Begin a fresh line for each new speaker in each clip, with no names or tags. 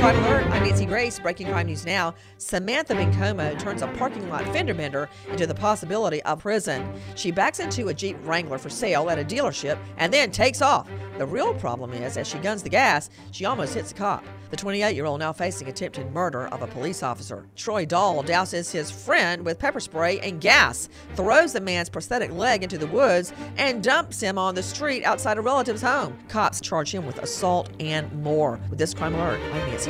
Crime Alert, I'm Nancy Grace. Breaking crime news now. Samantha Bencomo turns a parking lot fender bender into the possibility of prison. She backs into a Jeep Wrangler for sale at a dealership and then takes off. The real problem is, as she guns the gas, she almost hits a cop. The 28 year old now facing attempted murder of a police officer. Troy Dahl douses his friend with pepper spray and gas, throws the man's prosthetic leg into the woods, and dumps him on the street outside a relative's home. Cops charge him with assault and more. With this crime alert, I'm Nancy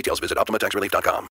Details, visit OptimaTaxRelief.com.